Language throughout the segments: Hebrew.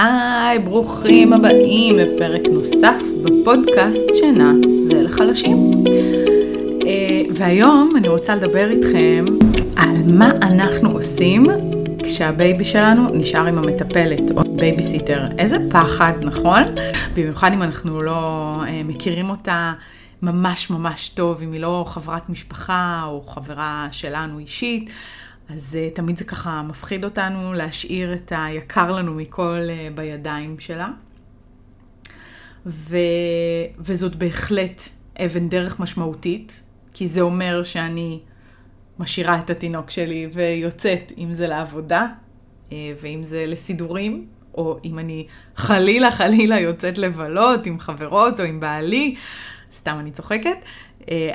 היי, ברוכים הבאים לפרק נוסף בפודקאסט שינה זה לחלשים. אה, והיום אני רוצה לדבר איתכם על מה אנחנו עושים כשהבייבי שלנו נשאר עם המטפלת או בייביסיטר. איזה פחד, נכון? במיוחד אם אנחנו לא אה, מכירים אותה ממש ממש טוב, אם היא לא חברת משפחה או חברה שלנו אישית. אז uh, תמיד זה ככה מפחיד אותנו להשאיר את היקר לנו מכל uh, בידיים שלה. ו... וזאת בהחלט אבן דרך משמעותית, כי זה אומר שאני משאירה את התינוק שלי ויוצאת, אם זה לעבודה, uh, ואם זה לסידורים, או אם אני חלילה חלילה יוצאת לבלות עם חברות או עם בעלי, סתם אני צוחקת,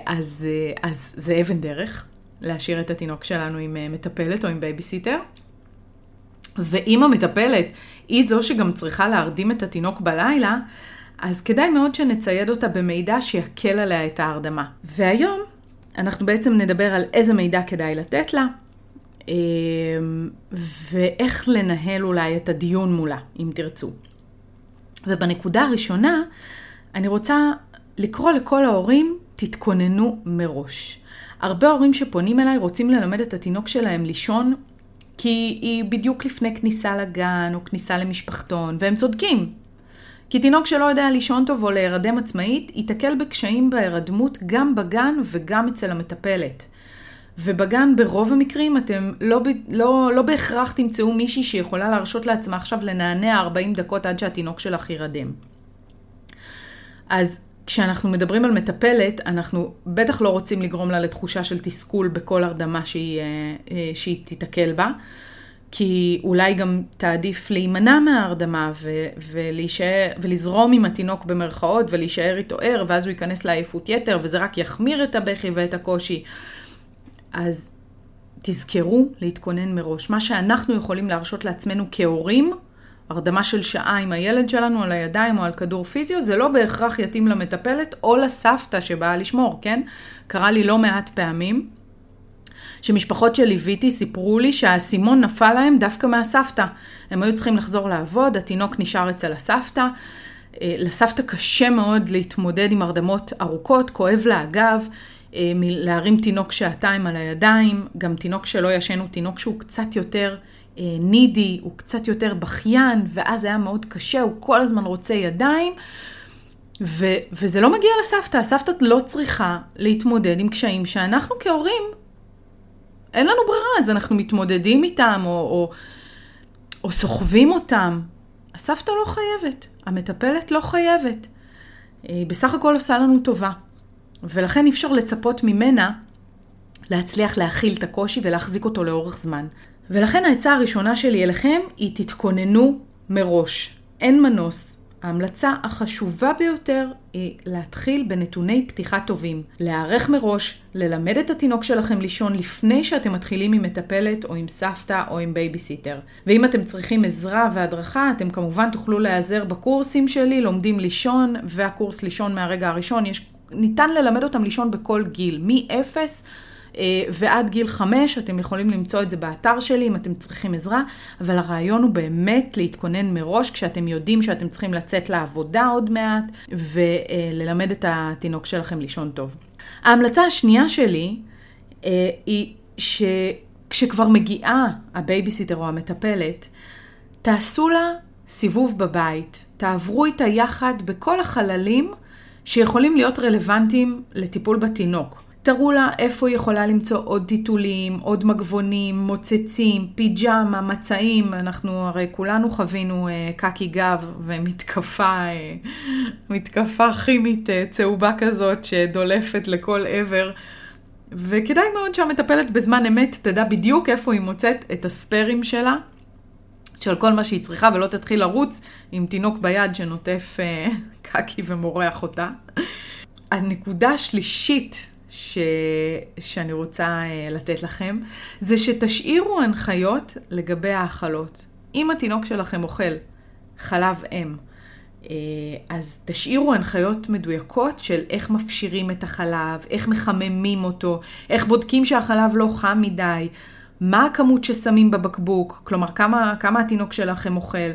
אז, אז זה אבן דרך. להשאיר את התינוק שלנו עם אה, מטפלת או עם בייביסיטר. ואם המטפלת היא זו שגם צריכה להרדים את התינוק בלילה, אז כדאי מאוד שנצייד אותה במידע שיקל עליה את ההרדמה. והיום אנחנו בעצם נדבר על איזה מידע כדאי לתת לה, אמ, ואיך לנהל אולי את הדיון מולה, אם תרצו. ובנקודה הראשונה, אני רוצה לקרוא לכל ההורים, תתכוננו מראש. הרבה הורים שפונים אליי רוצים ללמד את התינוק שלהם לישון, כי היא בדיוק לפני כניסה לגן או כניסה למשפחתון, והם צודקים. כי תינוק שלא יודע לישון טוב או להירדם עצמאית, ייתקל בקשיים בהירדמות גם בגן וגם אצל המטפלת. ובגן ברוב המקרים אתם לא, לא, לא בהכרח תמצאו מישהי שיכולה להרשות לעצמה עכשיו לנענע 40 דקות עד שהתינוק שלך יירדם. אז כשאנחנו מדברים על מטפלת, אנחנו בטח לא רוצים לגרום לה לתחושה של תסכול בכל הרדמה שהיא, אה, אה, שהיא תיתקל בה, כי אולי גם תעדיף להימנע מההרדמה ו- ולהישאר, ולזרום עם התינוק במרכאות ולהישאר איתו ער, ואז הוא ייכנס לעייפות יתר, וזה רק יחמיר את הבכי ואת הקושי. אז תזכרו להתכונן מראש. מה שאנחנו יכולים להרשות לעצמנו כהורים, הרדמה של שעה עם הילד שלנו על הידיים או על כדור פיזיו, זה לא בהכרח יתאים למטפלת או לסבתא שבאה לשמור, כן? קרה לי לא מעט פעמים שמשפחות שליוויתי סיפרו לי שהאסימון נפל להם דווקא מהסבתא. הם היו צריכים לחזור לעבוד, התינוק נשאר אצל הסבתא. אה, לסבתא קשה מאוד להתמודד עם הרדמות ארוכות, כואב לה הגב, אה, להרים תינוק שעתיים על הידיים, גם תינוק שלא ישן הוא תינוק שהוא קצת יותר נידי, הוא קצת יותר בכיין, ואז היה מאוד קשה, הוא כל הזמן רוצה ידיים. ו- וזה לא מגיע לסבתא, הסבתא לא צריכה להתמודד עם קשיים שאנחנו כהורים, אין לנו ברירה, אז אנחנו מתמודדים איתם או, או, או סוחבים אותם. הסבתא לא חייבת, המטפלת לא חייבת. היא בסך הכל עושה לנו טובה. ולכן אי אפשר לצפות ממנה להצליח להכיל את הקושי ולהחזיק אותו לאורך זמן. ולכן העצה הראשונה שלי אליכם היא תתכוננו מראש. אין מנוס. ההמלצה החשובה ביותר היא להתחיל בנתוני פתיחה טובים. להיערך מראש, ללמד את התינוק שלכם לישון לפני שאתם מתחילים עם מטפלת או עם סבתא או עם בייביסיטר. ואם אתם צריכים עזרה והדרכה, אתם כמובן תוכלו להיעזר בקורסים שלי, לומדים לישון, והקורס לישון מהרגע הראשון. יש, ניתן ללמד אותם לישון בכל גיל, מ-0 אה, ועד גיל חמש, אתם יכולים למצוא את זה באתר שלי אם אתם צריכים עזרה, אבל הרעיון הוא באמת להתכונן מראש כשאתם יודעים שאתם צריכים לצאת לעבודה עוד מעט, וללמד את התינוק שלכם לישון טוב. ההמלצה השנייה שלי אה, היא שכשכבר מגיעה הבייביסיטר או המטפלת, תעשו לה סיבוב בבית, תעברו איתה יחד בכל החללים שיכולים להיות רלוונטיים לטיפול בתינוק. תראו לה איפה היא יכולה למצוא עוד טיטולים, עוד מגבונים, מוצצים, פיג'מה, מצעים. אנחנו הרי כולנו חווינו אה, קקי גב ומתקפה אה, מתקפה כימית אה, צהובה כזאת שדולפת לכל עבר. וכדאי מאוד שהמטפלת בזמן אמת תדע בדיוק איפה היא מוצאת את הספיירים שלה, של כל מה שהיא צריכה, ולא תתחיל לרוץ עם תינוק ביד שנוטף אה, קקי ומורח אותה. הנקודה השלישית ש... שאני רוצה אה, לתת לכם, זה שתשאירו הנחיות לגבי האכלות. אם התינוק שלכם אוכל חלב אם, אה, אז תשאירו הנחיות מדויקות של איך מפשירים את החלב, איך מחממים אותו, איך בודקים שהחלב לא חם מדי, מה הכמות ששמים בבקבוק, כלומר כמה, כמה התינוק שלכם אוכל.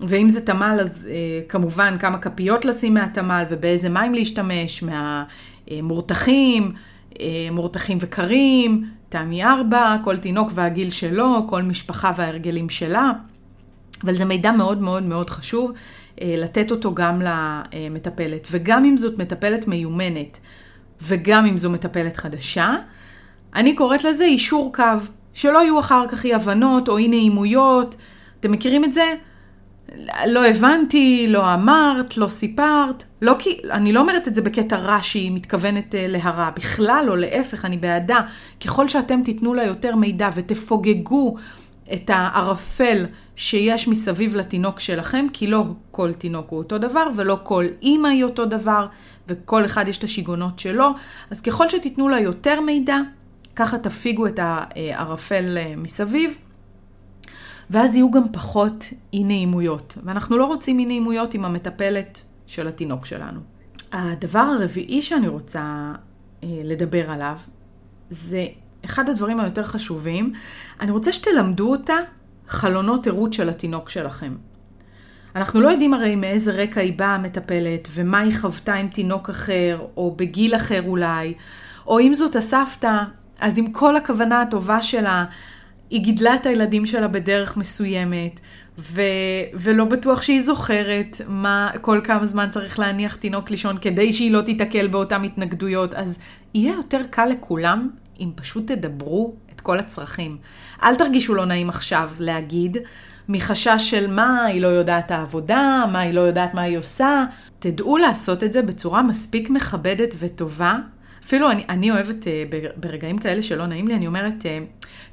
ואם זה תמ"ל, אז אה, כמובן כמה כפיות לשים מהתמ"ל ובאיזה מים להשתמש, מהמורתחים, אה, מורתחים וקרים, תמי ארבע, כל תינוק והגיל שלו, כל משפחה וההרגלים שלה. אבל זה מידע מאוד מאוד מאוד חשוב אה, לתת אותו גם למטפלת. וגם אם זאת מטפלת מיומנת, וגם אם זו מטפלת חדשה, אני קוראת לזה אישור קו. שלא יהיו אחר כך אי הבנות או אי נעימויות. אתם מכירים את זה? לא הבנתי, לא אמרת, לא סיפרת. לא כי, אני לא אומרת את זה בקטע רע שהיא מתכוונת uh, להרע. בכלל לא, להפך, אני בעדה. ככל שאתם תיתנו לה יותר מידע ותפוגגו את הערפל שיש מסביב לתינוק שלכם, כי לא כל תינוק הוא אותו דבר, ולא כל אימא היא אותו דבר, וכל אחד יש את השיגונות שלו. אז ככל שתיתנו לה יותר מידע, ככה תפיגו את הערפל אה, מסביב. ואז יהיו גם פחות אי נעימויות. ואנחנו לא רוצים אי נעימויות עם המטפלת של התינוק שלנו. הדבר הרביעי שאני רוצה אה, לדבר עליו, זה אחד הדברים היותר חשובים. אני רוצה שתלמדו אותה חלונות ערות של התינוק שלכם. אנחנו לא יודעים הרי מאיזה רקע היא באה המטפלת, ומה היא חוותה עם תינוק אחר, או בגיל אחר אולי, או אם זאת הסבתא, אז עם כל הכוונה הטובה שלה, היא גידלה את הילדים שלה בדרך מסוימת, ו- ולא בטוח שהיא זוכרת מה כל כמה זמן צריך להניח תינוק לישון כדי שהיא לא תיתקל באותן התנגדויות. אז יהיה יותר קל לכולם אם פשוט תדברו את כל הצרכים. אל תרגישו לא נעים עכשיו להגיד, מחשש של מה היא לא יודעת העבודה, מה היא לא יודעת מה היא עושה. תדעו לעשות את זה בצורה מספיק מכבדת וטובה, אפילו אני, אני אוהבת אה, ברגעים כאלה שלא נעים לי, אני אומרת, אה,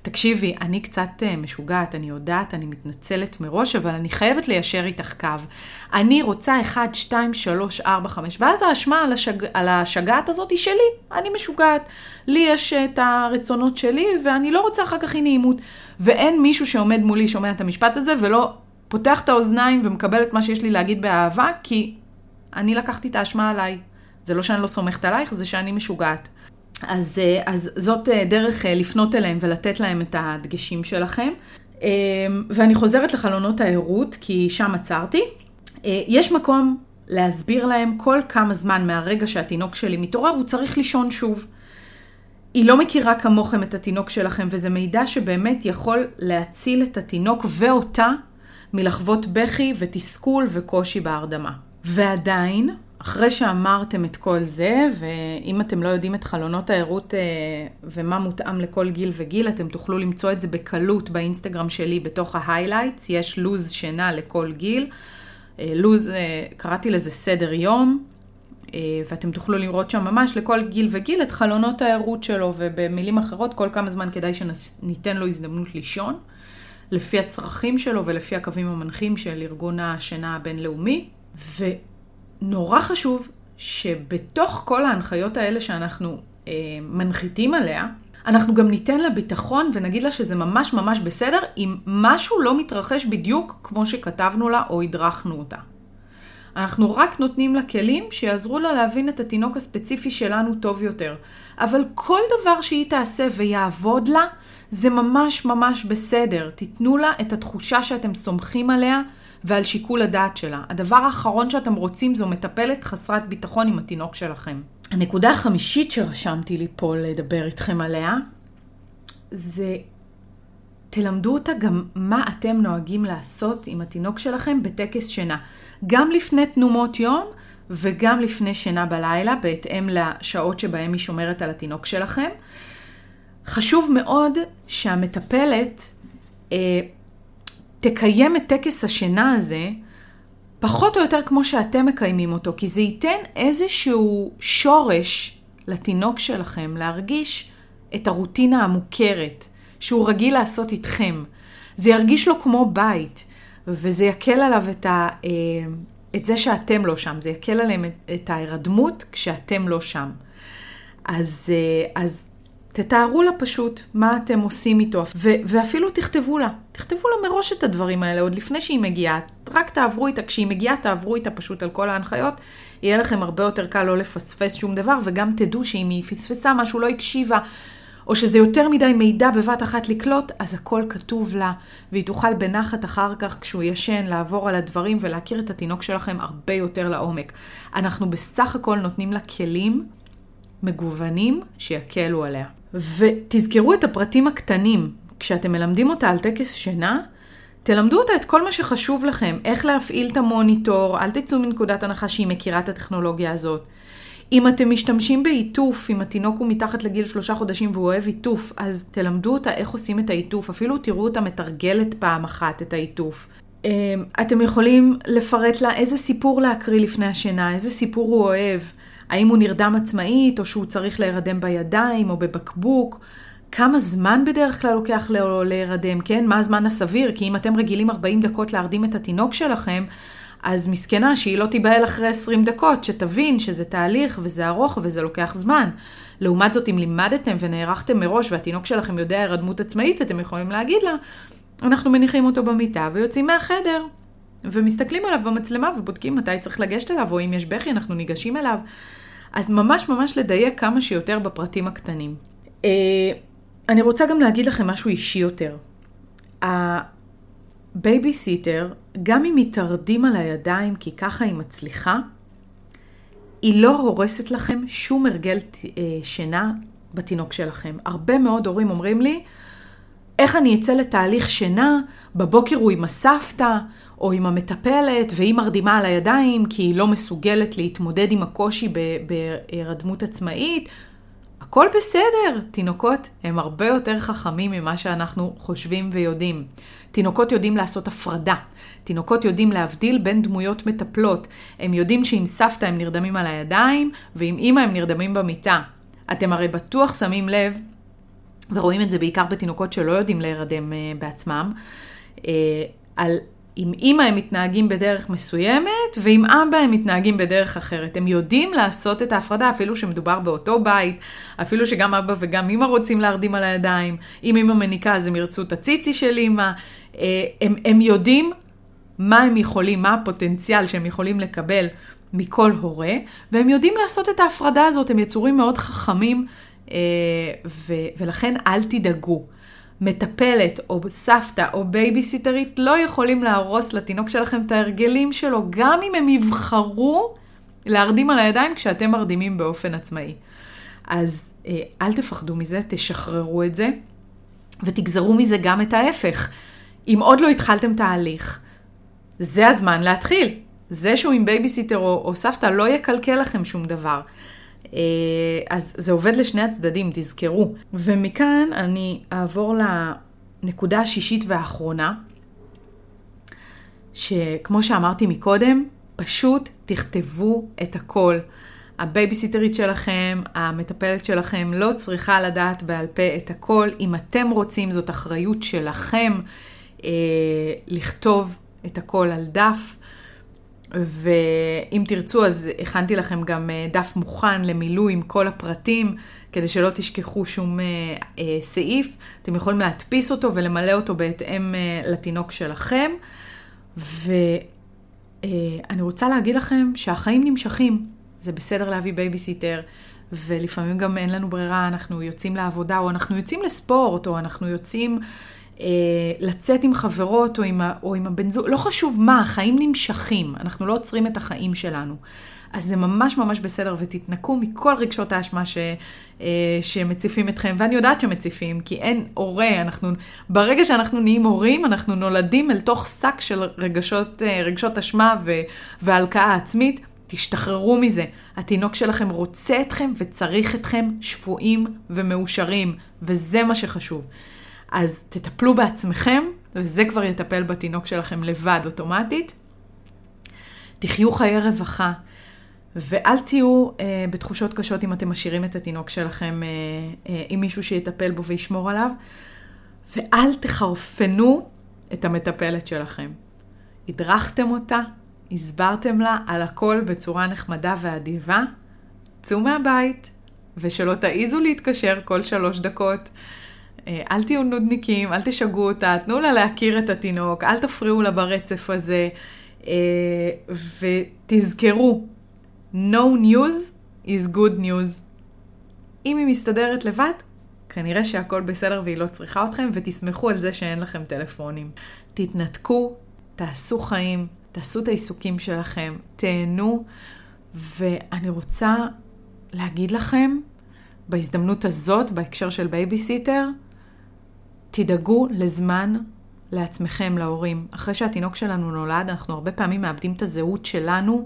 תקשיבי, אני קצת אה, משוגעת, אני יודעת, אני מתנצלת מראש, אבל אני חייבת ליישר איתך קו. אני רוצה 1, 2, 3, 4, 5, ואז האשמה על, השג, על השגעת הזאת היא שלי, אני משוגעת. לי יש את הרצונות שלי, ואני לא רוצה אחר כך אי נעימות. ואין מישהו שעומד מולי, שומע את המשפט הזה, ולא פותח את האוזניים ומקבל את מה שיש לי להגיד באהבה, כי אני לקחתי את האשמה עליי. זה לא שאני לא סומכת עלייך, זה שאני משוגעת. אז, אה, אז זאת אה, דרך אה, לפנות אליהם ולתת להם את הדגשים שלכם. ואני חוזרת לחלונות הערות, כי שם עצרתי. יש מקום להסביר להם כל כמה זמן מהרגע שהתינוק שלי מתעורר, הוא צריך לישון שוב. היא לא מכירה כמוכם את התינוק שלכם, וזה מידע שבאמת יכול להציל את התינוק ואותה מלחוות בכי ותסכול וקושי בהרדמה. ועדיין, אחרי שאמרתם את כל זה, ואם אתם לא יודעים את חלונות הערות אה, ומה מותאם לכל גיל וגיל, אתם תוכלו למצוא את זה בקלות באינסטגרם שלי בתוך ה highlights, יש לוז שינה לכל גיל. אה, לוז, אה, קראתי לזה סדר יום, ואתם תוכלו לראות שם ממש לכל גיל וגיל את חלונות הערות שלו, ובמילים אחרות, כל כמה זמן כדאי שניתן לו הזדמנות לישון, לפי הצרכים שלו ולפי הקווים המנחים של ארגון השינה הבינלאומי. ו... נורא חשוב שבתוך כל ההנחיות האלה שאנחנו אה, מנחיתים עליה, אנחנו גם ניתן לה ביטחון ונגיד לה שזה ממש ממש בסדר אם משהו לא מתרחש בדיוק כמו שכתבנו לה או הדרכנו אותה. אנחנו רק נותנים לה כלים שיעזרו לה להבין את התינוק הספציפי שלנו טוב יותר. אבל כל דבר שהיא תעשה ויעבוד לה, זה ממש ממש בסדר. תיתנו לה את התחושה שאתם סומכים עליה ועל שיקול הדעת שלה. הדבר האחרון שאתם רוצים זו מטפלת חסרת ביטחון עם התינוק שלכם. הנקודה החמישית שרשמתי לי פה לדבר איתכם עליה, זה תלמדו אותה גם מה אתם נוהגים לעשות עם התינוק שלכם בטקס שינה. גם לפני תנומות יום וגם לפני שינה בלילה, בהתאם לשעות שבהם היא שומרת על התינוק שלכם. חשוב מאוד שהמטפלת אה, תקיים את טקס השינה הזה פחות או יותר כמו שאתם מקיימים אותו, כי זה ייתן איזשהו שורש לתינוק שלכם להרגיש את הרוטינה המוכרת שהוא רגיל לעשות איתכם. זה ירגיש לו כמו בית, וזה יקל עליו את, ה, אה, את זה שאתם לא שם, זה יקל עליהם את, את ההירדמות כשאתם לא שם. אז, אה, אז תתארו לה פשוט מה אתם עושים איתו, ו- ואפילו תכתבו לה. תכתבו לה מראש את הדברים האלה, עוד לפני שהיא מגיעה. רק תעברו איתה, כשהיא מגיעה תעברו איתה פשוט על כל ההנחיות. יהיה לכם הרבה יותר קל לא לפספס שום דבר, וגם תדעו שאם היא פספסה משהו, לא הקשיבה, או שזה יותר מדי מידע בבת אחת לקלוט, אז הכל כתוב לה, והיא תוכל בנחת אחר כך, כשהוא ישן, לעבור על הדברים ולהכיר את התינוק שלכם הרבה יותר לעומק. אנחנו בסך הכל נותנים לה כלים מגוונים שיקלו עליה. ותזכרו את הפרטים הקטנים. כשאתם מלמדים אותה על טקס שינה, תלמדו אותה את כל מה שחשוב לכם, איך להפעיל את המוניטור, אל תצאו מנקודת הנחה שהיא מכירה את הטכנולוגיה הזאת. אם אתם משתמשים בעיטוף, אם התינוק הוא מתחת לגיל שלושה חודשים והוא אוהב עיטוף, אז תלמדו אותה איך עושים את העיטוף, אפילו תראו אותה מתרגלת פעם אחת את העיטוף. אמ, אתם יכולים לפרט לה איזה סיפור להקריא לפני השינה, איזה סיפור הוא אוהב, האם הוא נרדם עצמאית, או שהוא צריך להירדם בידיים או בבקבוק. כמה זמן בדרך כלל לוקח להירדם, כן? מה הזמן הסביר? כי אם אתם רגילים 40 דקות להרדים את התינוק שלכם, אז מסכנה שהיא לא תיבהל אחרי 20 דקות, שתבין שזה תהליך וזה ארוך וזה לוקח זמן. לעומת זאת, אם לימדתם ונערכתם מראש והתינוק שלכם יודע הירדמות עצמאית, אתם יכולים להגיד לה, אנחנו מניחים אותו במיטה ויוצאים מהחדר. ומסתכלים עליו במצלמה ובודקים מתי צריך לגשת אליו, או אם יש בכי, אנחנו ניגשים אליו. אז ממש ממש לדייק כמה שיותר בפרטים הקטנים. אה, אני רוצה גם להגיד לכם משהו אישי יותר. הבייביסיטר, גם אם היא תרדים על הידיים כי ככה היא מצליחה, היא לא הורסת לכם שום הרגל אה, שינה בתינוק שלכם. הרבה מאוד הורים אומרים לי, איך אני אצא לתהליך שינה, בבוקר הוא עם הסבתא או עם המטפלת והיא מרדימה על הידיים כי היא לא מסוגלת להתמודד עם הקושי בהירדמות עצמאית. הכל בסדר, תינוקות הם הרבה יותר חכמים ממה שאנחנו חושבים ויודעים. תינוקות יודעים לעשות הפרדה. תינוקות יודעים להבדיל בין דמויות מטפלות. הם יודעים שעם סבתא הם נרדמים על הידיים, ועם אימא הם נרדמים במיטה. אתם הרי בטוח שמים לב, ורואים את זה בעיקר בתינוקות שלא יודעים להירדם uh, בעצמם, uh, על עם אימא הם מתנהגים בדרך מסוימת, ועם אבא הם מתנהגים בדרך אחרת. הם יודעים לעשות את ההפרדה, אפילו שמדובר באותו בית, אפילו שגם אבא וגם אימא רוצים להרדים על הידיים. אם אימא מניקה אז הם ירצו את הציצי של אימא. אה, הם, הם יודעים מה הם יכולים, מה הפוטנציאל שהם יכולים לקבל מכל הורה, והם יודעים לעשות את ההפרדה הזאת, הם יצורים מאוד חכמים, אה, ו, ולכן אל תדאגו. מטפלת או סבתא או בייביסיטרית לא יכולים להרוס לתינוק שלכם את ההרגלים שלו, גם אם הם יבחרו להרדים על הידיים כשאתם מרדימים באופן עצמאי. אז אה, אל תפחדו מזה, תשחררו את זה, ותגזרו מזה גם את ההפך. אם עוד לא התחלתם תהליך, זה הזמן להתחיל. זה שהוא עם בייביסיטר או, או סבתא לא יקלקל לכם שום דבר. אה, אז זה עובד לשני הצדדים, תזכרו. ומכאן אני אעבור לנקודה השישית והאחרונה, שכמו שאמרתי מקודם, פשוט תכתבו את הכל. הבייביסיטרית שלכם, המטפלת שלכם, לא צריכה לדעת בעל פה את הכל. אם אתם רוצים, זאת אחריות שלכם אה, לכתוב את הכל על דף. ואם תרצו, אז הכנתי לכם גם אה, דף מוכן למילוי עם כל הפרטים, כדי שלא תשכחו שום אה, אה, סעיף. אתם יכולים להדפיס אותו ולמלא אותו בהתאם לתינוק שלכם. ואני רוצה להגיד לכם שהחיים נמשכים. זה בסדר להביא בייביסיטר, ולפעמים גם אין לנו ברירה, אנחנו יוצאים לעבודה, או אנחנו יוצאים לספורט, או אנחנו יוצאים... אה, לצאת עם חברות או עם, או עם הבן זוג, לא חשוב מה, החיים נמשכים, אנחנו לא עוצרים את החיים שלנו. אז זה ממש ממש בסדר, ותתנקו מכל רגשות האשמה ש, אה, שמציפים אתכם, ואני יודעת שמציפים, כי אין הורה, אנחנו, ברגע שאנחנו נהיים הורים, אנחנו נולדים אל תוך שק של רגשות, אה, רגשות אשמה ו, והלקאה עצמית. תשתחררו מזה. התינוק שלכם רוצה אתכם וצריך אתכם שפויים ומאושרים, וזה מה שחשוב. אז תטפלו בעצמכם, וזה כבר יטפל בתינוק שלכם לבד אוטומטית. תחיו חיי רווחה, ואל תהיו אה, בתחושות קשות אם אתם משאירים את התינוק שלכם אה, אה, עם מישהו שיטפל בו וישמור עליו, ואל תחרפנו את המטפלת שלכם. הדרכתם אותה, הסברתם לה על הכל בצורה נחמדה ואדיבה, צאו מהבית, ושלא תעיזו להתקשר כל שלוש דקות. אה, אל תהיו נודניקים, אל תשגעו אותה, תנו לה להכיר את התינוק, אל תפריעו לה ברצף הזה, אה, ותזכרו, no news is good news. אם היא מסתדרת לבד, כנראה שהכל בסדר והיא לא צריכה אתכם, ותסמכו על זה שאין לכם טלפונים. תתנתקו, תעשו חיים, תעשו את העיסוקים שלכם, תהנו, ואני רוצה להגיד לכם, בהזדמנות הזאת, בהקשר של בייביסיטר, תדאגו לזמן לעצמכם, להורים. אחרי שהתינוק שלנו נולד, אנחנו הרבה פעמים מאבדים את הזהות שלנו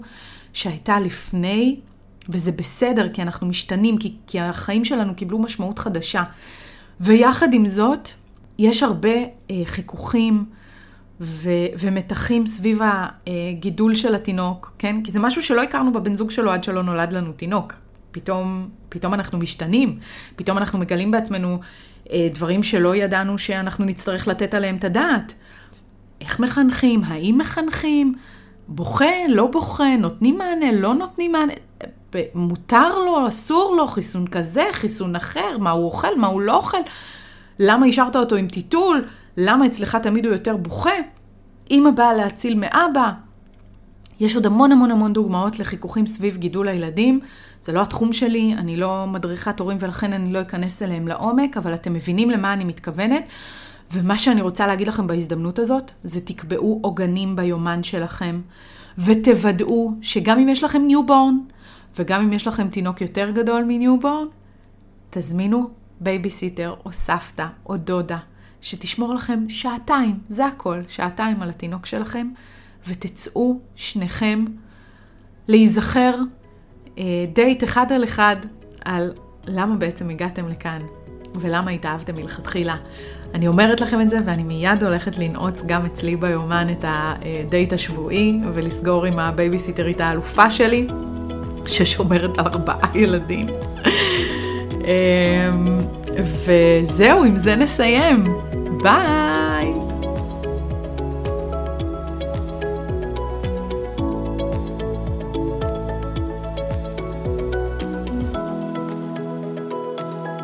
שהייתה לפני, וזה בסדר, כי אנחנו משתנים, כי, כי החיים שלנו קיבלו משמעות חדשה. ויחד עם זאת, יש הרבה אה, חיכוכים ו, ומתחים סביב הגידול של התינוק, כן? כי זה משהו שלא הכרנו בבן זוג שלו עד שלא נולד לנו תינוק. פתאום, פתאום אנחנו משתנים, פתאום אנחנו מגלים בעצמנו אה, דברים שלא ידענו שאנחנו נצטרך לתת עליהם את הדעת. איך מחנכים? האם מחנכים? בוכה? לא בוכה? נותנים מענה? לא נותנים מענה? מותר לו? אסור לו? חיסון כזה? חיסון אחר? מה הוא אוכל? מה הוא לא אוכל? למה השארת אותו עם טיטול? למה אצלך תמיד הוא יותר בוכה? אמא באה להציל מאבא. יש עוד המון המון המון דוגמאות לחיכוכים סביב גידול הילדים. זה לא התחום שלי, אני לא מדריכת הורים ולכן אני לא אכנס אליהם לעומק, אבל אתם מבינים למה אני מתכוונת. ומה שאני רוצה להגיד לכם בהזדמנות הזאת, זה תקבעו עוגנים ביומן שלכם, ותוודאו שגם אם יש לכם newborn, וגם אם יש לכם תינוק יותר גדול מ newborn, תזמינו בייביסיטר או סבתא או דודה, שתשמור לכם שעתיים, זה הכל, שעתיים על התינוק שלכם, ותצאו שניכם להיזכר אה, דייט אחד על אחד על למה בעצם הגעתם לכאן ולמה התאהבתם מלכתחילה. אני אומרת לכם את זה ואני מיד הולכת לנעוץ גם אצלי ביומן את הדייט השבועי ולסגור עם הבייביסיטרית האלופה שלי, ששומרת על ארבעה ילדים. אמ, וזהו, עם זה נסיים. ביי!